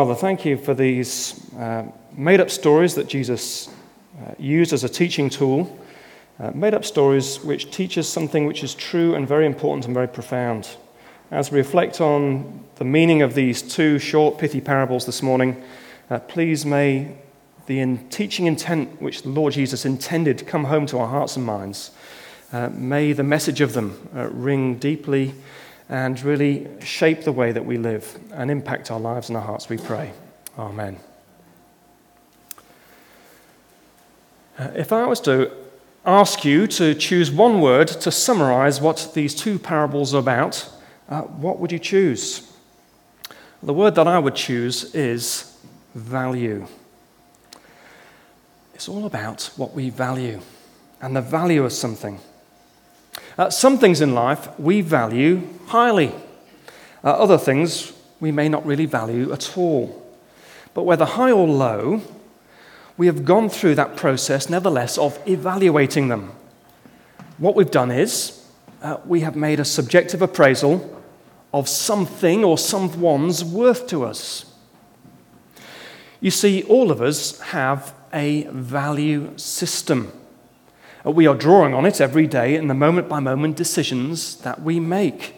Father, thank you for these uh, made up stories that Jesus uh, used as a teaching tool. Uh, made up stories which teach us something which is true and very important and very profound. As we reflect on the meaning of these two short, pithy parables this morning, uh, please may the in teaching intent which the Lord Jesus intended come home to our hearts and minds. Uh, may the message of them uh, ring deeply and really shape the way that we live and impact our lives and our hearts, we pray. Amen. Uh, if I was to ask you to choose one word to summarize what these two parables are about, uh, what would you choose? The word that I would choose is value. It's all about what we value and the value of something. Uh, some things in life we value highly, uh, other things we may not really value at all. But whether high or low, we have gone through that process, nevertheless, of evaluating them. What we've done is uh, we have made a subjective appraisal of something or someone's worth to us. You see, all of us have a value system. Uh, we are drawing on it every day in the moment by moment decisions that we make.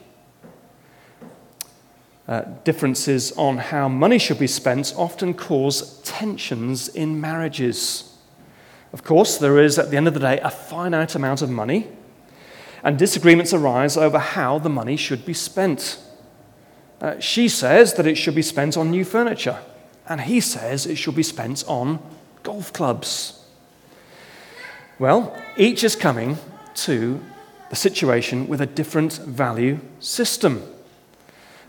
Uh, differences on how money should be spent often cause tensions in marriages. Of course, there is, at the end of the day, a finite amount of money, and disagreements arise over how the money should be spent. Uh, she says that it should be spent on new furniture, and he says it should be spent on golf clubs. Well, each is coming to the situation with a different value system.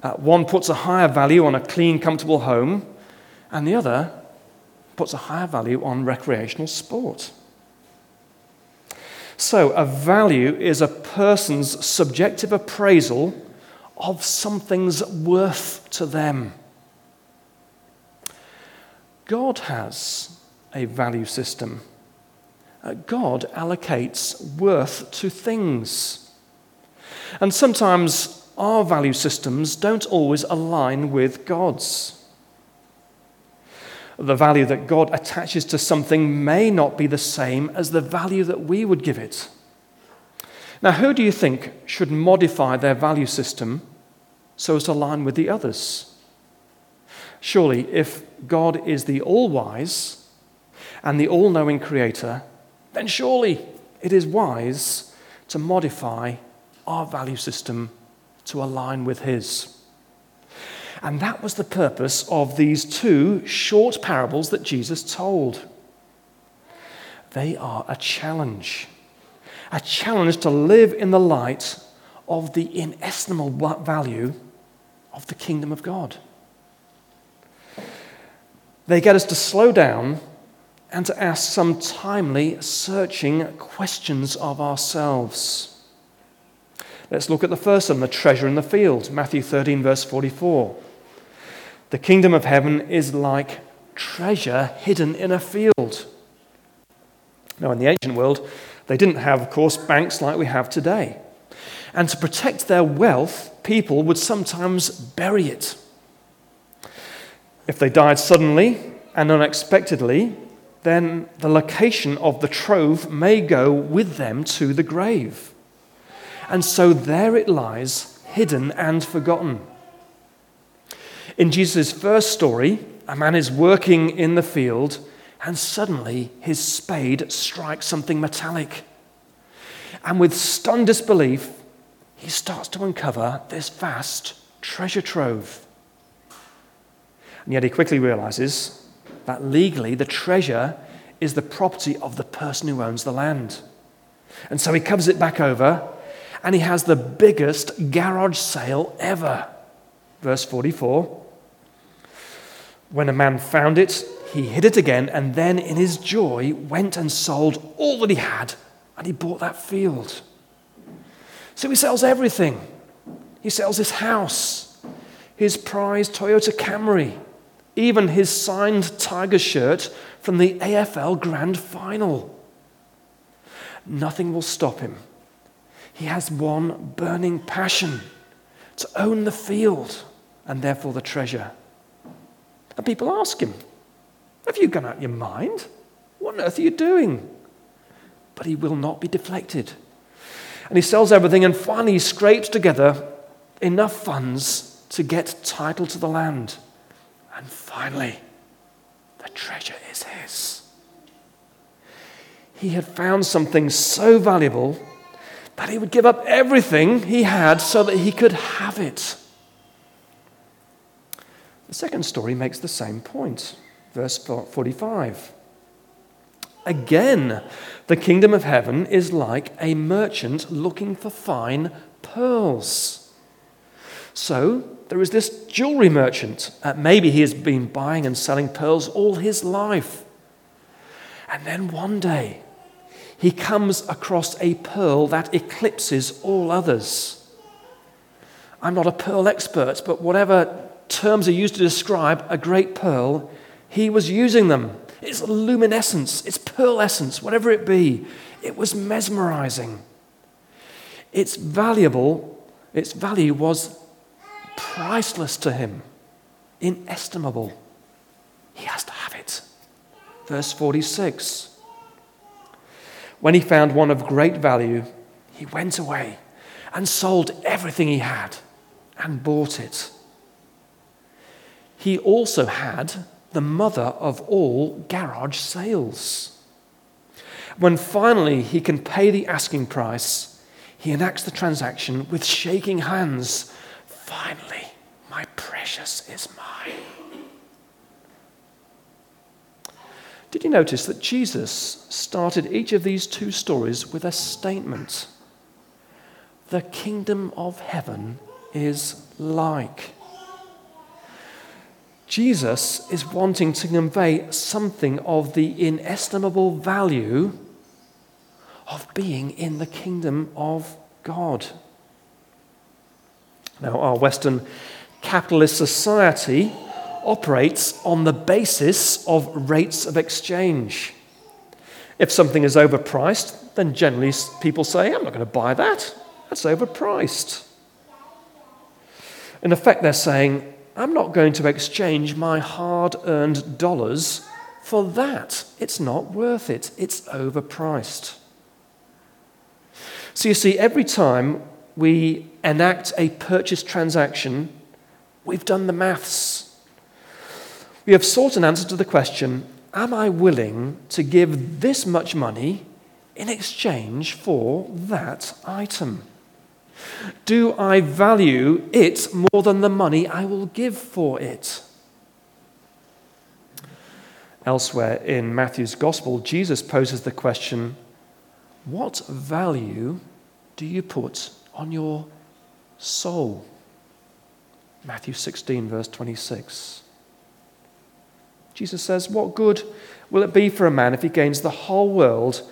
Uh, one puts a higher value on a clean, comfortable home, and the other puts a higher value on recreational sport. So, a value is a person's subjective appraisal of something's worth to them. God has a value system. Uh, God allocates worth to things. And sometimes our value systems don't always align with God's. The value that God attaches to something may not be the same as the value that we would give it. Now, who do you think should modify their value system so as to align with the others? Surely, if God is the all wise, and the all knowing Creator, then surely it is wise to modify our value system to align with His. And that was the purpose of these two short parables that Jesus told. They are a challenge, a challenge to live in the light of the inestimable value of the kingdom of God. They get us to slow down and to ask some timely, searching questions of ourselves. Let's look at the first one the treasure in the field, Matthew 13, verse 44. The kingdom of heaven is like treasure hidden in a field. Now, in the ancient world, they didn't have, of course, banks like we have today. And to protect their wealth, people would sometimes bury it. If they died suddenly and unexpectedly, then the location of the trove may go with them to the grave. And so there it lies, hidden and forgotten. In Jesus' first story, a man is working in the field, and suddenly his spade strikes something metallic. And with stunned disbelief, he starts to uncover this vast treasure trove. And yet he quickly realizes that legally the treasure is the property of the person who owns the land. And so he covers it back over and he has the biggest garage sale ever. Verse 44 When a man found it, he hid it again, and then in his joy went and sold all that he had, and he bought that field. So he sells everything. He sells his house, his prized Toyota Camry, even his signed Tiger shirt from the AFL Grand Final. Nothing will stop him. He has one burning passion to own the field and therefore the treasure. And people ask him, Have you gone out your mind? What on earth are you doing? But he will not be deflected. And he sells everything and finally he scrapes together enough funds to get title to the land. And finally, the treasure is his. He had found something so valuable that he would give up everything he had so that he could have it. The second story makes the same point. Verse 45. Again, the kingdom of heaven is like a merchant looking for fine pearls. So, there is this jewelry merchant. Uh, maybe he has been buying and selling pearls all his life. And then one day, he comes across a pearl that eclipses all others. I'm not a pearl expert, but whatever terms are used to describe a great pearl, he was using them. It's luminescence, it's pearl essence, whatever it be. It was mesmerizing. Its valuable, its value was priceless to him, inestimable. He has to have it. Verse 46. When he found one of great value, he went away and sold everything he had and bought it. He also had the mother of all garage sales. When finally he can pay the asking price, he enacts the transaction with shaking hands. Finally, my precious is mine. Did you notice that Jesus started each of these two stories with a statement? The kingdom of heaven is like. Jesus is wanting to convey something of the inestimable value of being in the kingdom of God. Now, our Western capitalist society operates on the basis of rates of exchange. If something is overpriced, then generally people say, I'm not going to buy that. That's overpriced. In effect, they're saying, I'm not going to exchange my hard earned dollars for that. It's not worth it, it's overpriced. So you see, every time we enact a purchase transaction, we've done the maths we have sought an answer to the question Am I willing to give this much money in exchange for that item? Do I value it more than the money I will give for it? Elsewhere in Matthew's Gospel, Jesus poses the question What value do you put on your soul? Matthew 16, verse 26. Jesus says, What good will it be for a man if he gains the whole world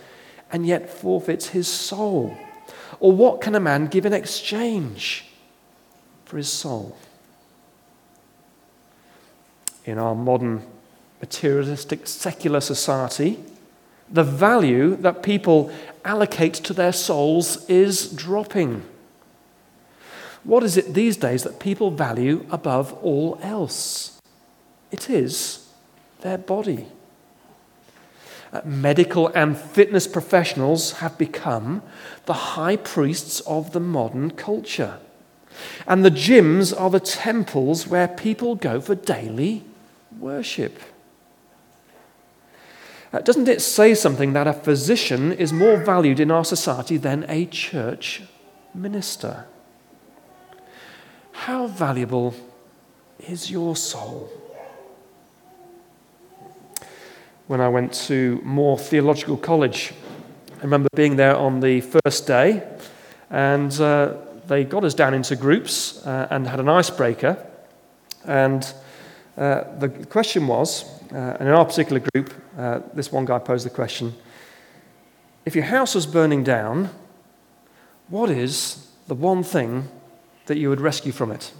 and yet forfeits his soul? Or what can a man give in exchange for his soul? In our modern materialistic secular society, the value that people allocate to their souls is dropping. What is it these days that people value above all else? It is their body. Uh, medical and fitness professionals have become the high priests of the modern culture. And the gyms are the temples where people go for daily worship. Uh, doesn't it say something that a physician is more valued in our society than a church minister? How valuable is your soul? when I went to Moore Theological College. I remember being there on the first day, and uh, they got us down into groups uh, and had an icebreaker. And uh, the question was, uh, in our particular group, uh, this one guy posed the question if your house was burning down, what is the one thing that you would rescue from it?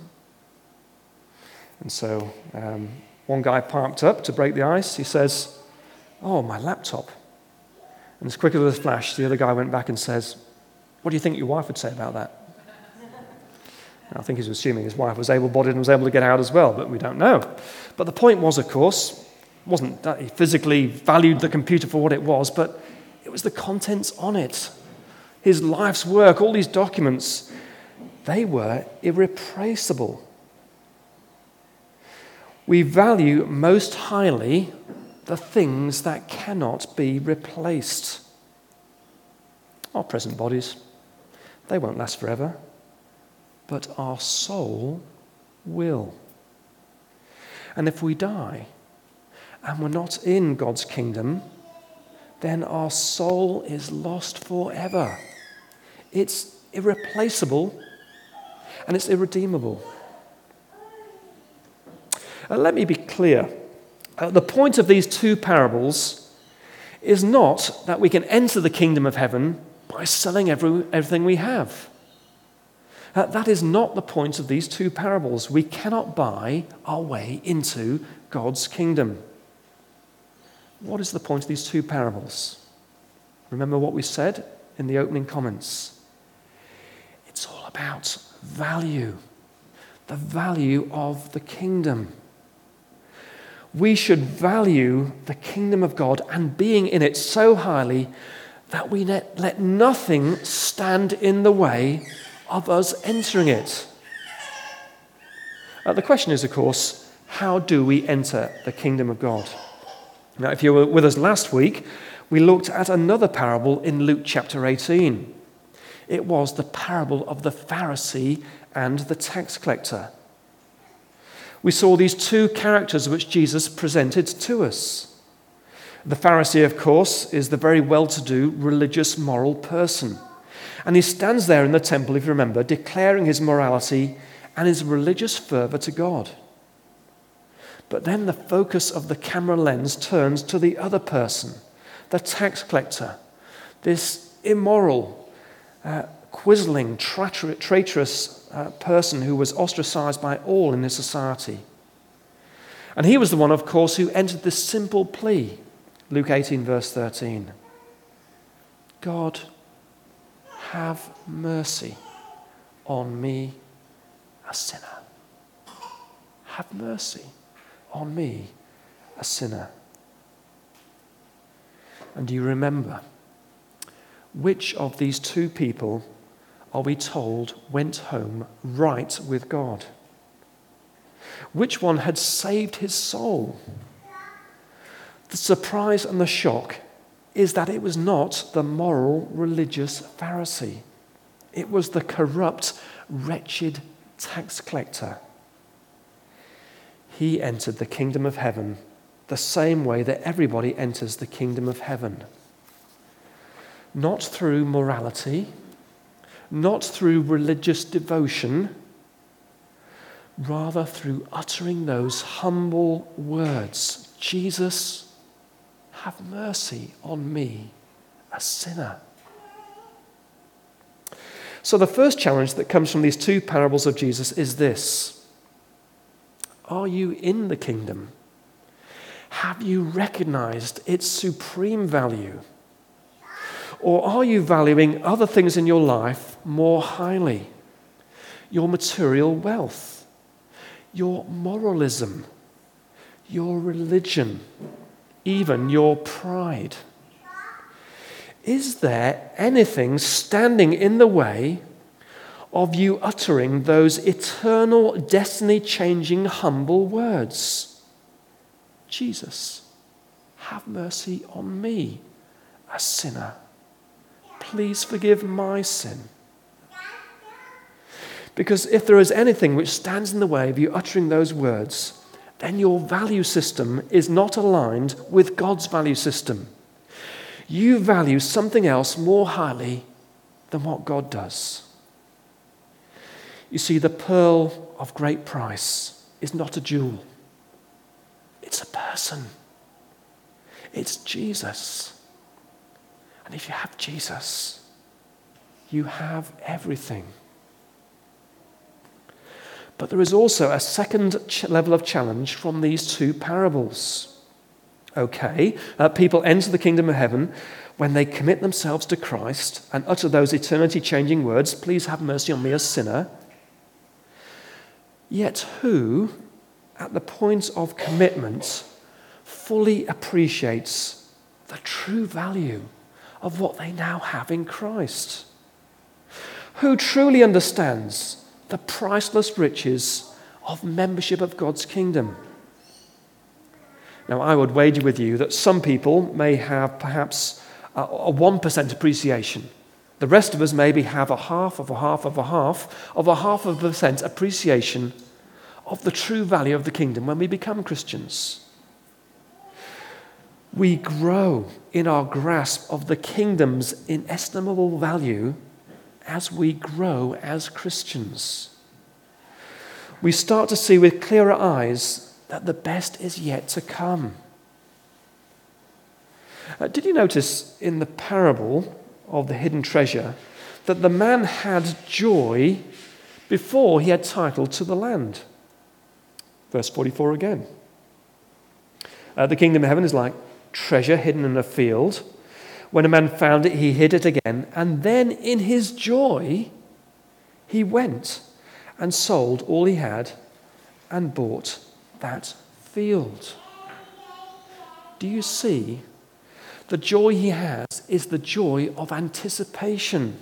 And so um, one guy parked up to break the ice. He says, Oh, my laptop. And as quick as a flash, the other guy went back and says, What do you think your wife would say about that? I think he's assuming his wife was able bodied and was able to get out as well, but we don't know. But the point was, of course, wasn't that he physically valued the computer for what it was, but it was the contents on it. His life's work, all these documents, they were irreplaceable. We value most highly the things that cannot be replaced. Our present bodies, they won't last forever, but our soul will. And if we die and we're not in God's kingdom, then our soul is lost forever. It's irreplaceable and it's irredeemable. Uh, let me be clear. Uh, the point of these two parables is not that we can enter the kingdom of heaven by selling every, everything we have. Uh, that is not the point of these two parables. We cannot buy our way into God's kingdom. What is the point of these two parables? Remember what we said in the opening comments. It's all about value, the value of the kingdom. We should value the kingdom of God and being in it so highly that we let, let nothing stand in the way of us entering it. Uh, the question is, of course, how do we enter the kingdom of God? Now, if you were with us last week, we looked at another parable in Luke chapter 18. It was the parable of the Pharisee and the tax collector. We saw these two characters which Jesus presented to us. The Pharisee, of course, is the very well to do religious moral person. And he stands there in the temple, if you remember, declaring his morality and his religious fervor to God. But then the focus of the camera lens turns to the other person, the tax collector, this immoral, uh, quisling, traitorous uh, person who was ostracized by all in his society. And he was the one, of course, who entered this simple plea Luke 18, verse 13 God, have mercy on me, a sinner. Have mercy on me, a sinner. And do you remember which of these two people are we told went home right with God? Which one had saved his soul? The surprise and the shock is that it was not the moral religious Pharisee, it was the corrupt, wretched tax collector he entered the kingdom of heaven the same way that everybody enters the kingdom of heaven. Not through morality, not through religious devotion, rather through uttering those humble words Jesus, have mercy on me, a sinner. So, the first challenge that comes from these two parables of Jesus is this are you in the kingdom? Have you recognized its supreme value? Or are you valuing other things in your life more highly? Your material wealth, your moralism, your religion, even your pride. Is there anything standing in the way of you uttering those eternal, destiny changing, humble words Jesus, have mercy on me, a sinner. Please forgive my sin. Because if there is anything which stands in the way of you uttering those words, then your value system is not aligned with God's value system. You value something else more highly than what God does. You see, the pearl of great price is not a jewel, it's a person. It's Jesus. And if you have Jesus, you have everything. But there is also a second ch- level of challenge from these two parables. Okay, uh, people enter the kingdom of heaven when they commit themselves to Christ and utter those eternity changing words, Please have mercy on me, a sinner. yet who, at the point of commitment, fully appreciates the true value of what they now have in Christ. Who truly understands the priceless riches of membership of God's kingdom. Now, I would wager with you that some people may have perhaps a, a 1% appreciation. The rest of us maybe have a half of a half of a half of a half of a percent appreciation of the true value of the kingdom when we become Christians. We grow in our grasp of the kingdom's inestimable value as we grow as Christians. We start to see with clearer eyes that the best is yet to come. Uh, did you notice in the parable of the hidden treasure that the man had joy before he had title to the land? Verse 44 again. Uh, the kingdom of heaven is like treasure hidden in a field. When a man found it, he hid it again, and then in his joy, he went and sold all he had and bought that field. Do you see? The joy he has is the joy of anticipation.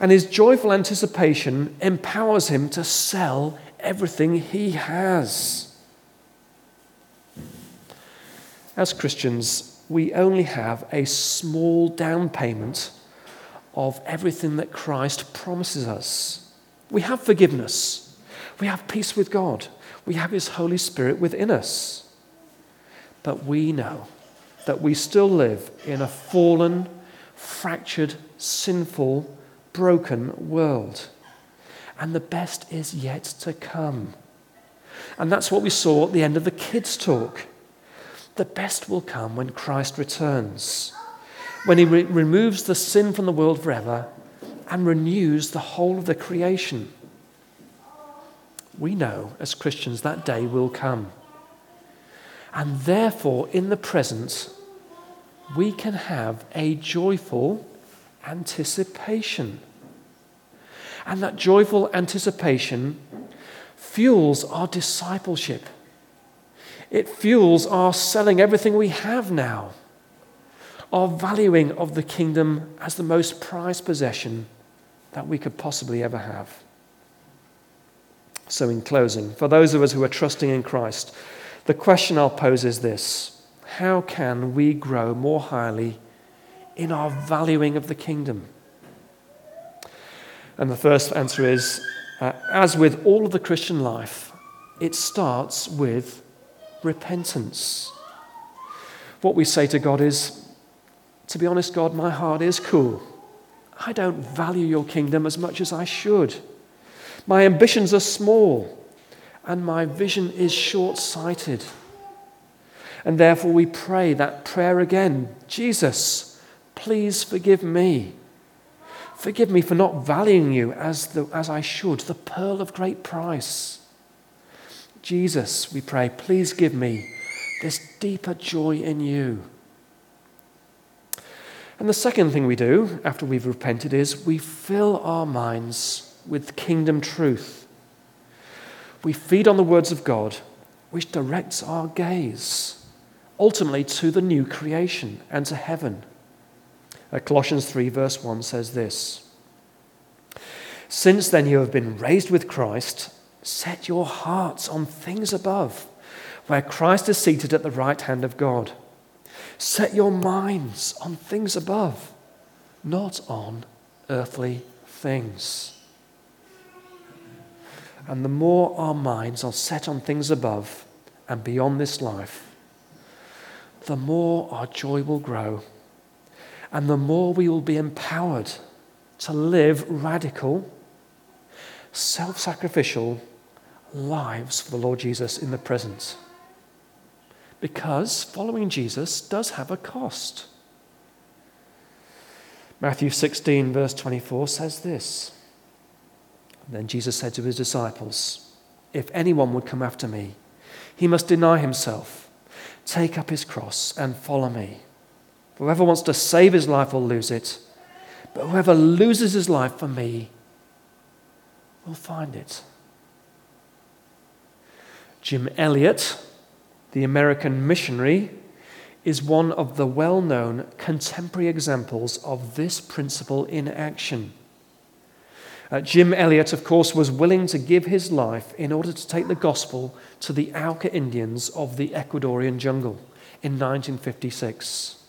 And his joyful anticipation empowers him to sell everything he has. As Christians, we only have a small down payment of everything that Christ promises us. We have forgiveness, we have peace with God, we have His Holy Spirit within us. But we know that we still live in a fallen, fractured, sinful, broken world. And the best is yet to come. And that's what we saw at the end of the kids' talk. The best will come when Christ returns, when he re- removes the sin from the world forever and renews the whole of the creation. We know as Christians that day will come. And therefore, in the present, we can have a joyful anticipation. And that joyful anticipation fuels our discipleship. It fuels our selling everything we have now, our valuing of the kingdom as the most prized possession that we could possibly ever have. So, in closing, for those of us who are trusting in Christ, the question I'll pose is this How can we grow more highly in our valuing of the kingdom? And the first answer is uh, as with all of the Christian life, it starts with repentance. What we say to God is, to be honest, God, my heart is cool. I don't value your kingdom as much as I should. My ambitions are small, and my vision is short sighted. And therefore, we pray that prayer again Jesus, please forgive me. Forgive me for not valuing you as, the, as I should, the pearl of great price. Jesus, we pray, please give me this deeper joy in you. And the second thing we do after we've repented is we fill our minds with kingdom truth. We feed on the words of God, which directs our gaze ultimately to the new creation and to heaven. Uh, Colossians 3, verse 1 says this Since then you have been raised with Christ Set your hearts on things above, where Christ is seated at the right hand of God. Set your minds on things above, not on earthly things. And the more our minds are set on things above and beyond this life, the more our joy will grow, and the more we will be empowered to live radical, self sacrificial, lives for the Lord Jesus in the present. Because following Jesus does have a cost. Matthew 16, verse 24 says this Then Jesus said to his disciples, If anyone would come after me, he must deny himself, take up his cross, and follow me. Whoever wants to save his life will lose it, but whoever loses his life for me will find it. Jim Elliot, the American missionary, is one of the well known contemporary examples of this principle in action. Uh, Jim Elliot, of course, was willing to give his life in order to take the gospel to the Auca Indians of the Ecuadorian jungle in 1956.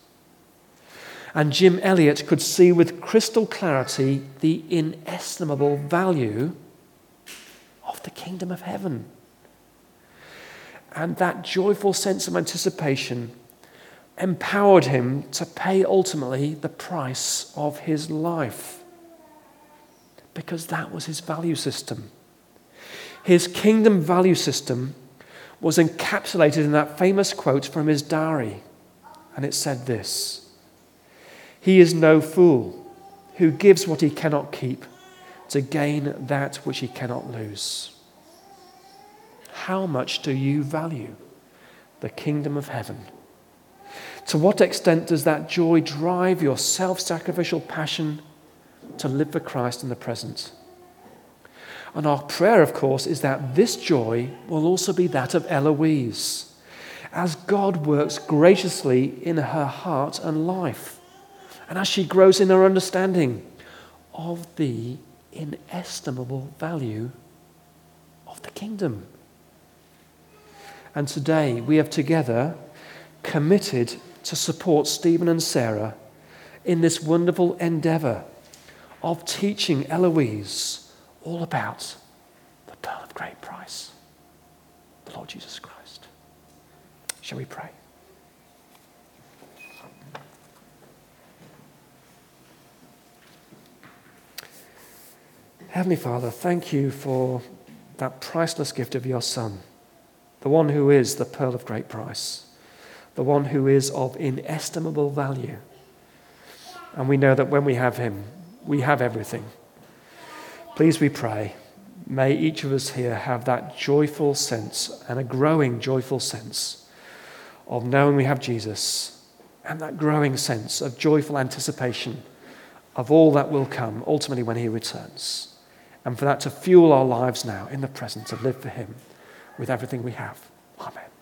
And Jim Elliot could see with crystal clarity the inestimable value of the kingdom of heaven. And that joyful sense of anticipation empowered him to pay ultimately the price of his life because that was his value system. His kingdom value system was encapsulated in that famous quote from his diary, and it said this He is no fool who gives what he cannot keep to gain that which he cannot lose. How much do you value the kingdom of heaven? To what extent does that joy drive your self sacrificial passion to live for Christ in the present. And our prayer, of course, is that this joy will also be that of Eloise, as God works graciously in her heart and life, and as she grows in her understanding of the inestimable value of the kingdom. And today we have together committed to support Stephen and Sarah in this wonderful endeavor of teaching Eloise all about the pearl of great price, the Lord Jesus Christ. Shall we pray? Heavenly Father, thank you for that priceless gift of your Son, the one who is the pearl of great price, the one who is of inestimable value. And we know that when we have him, we have everything. Please, we pray, may each of us here have that joyful sense and a growing joyful sense of knowing we have Jesus and that growing sense of joyful anticipation of all that will come ultimately when he returns. And for that to fuel our lives now in the present to live for him with everything we have. Amen.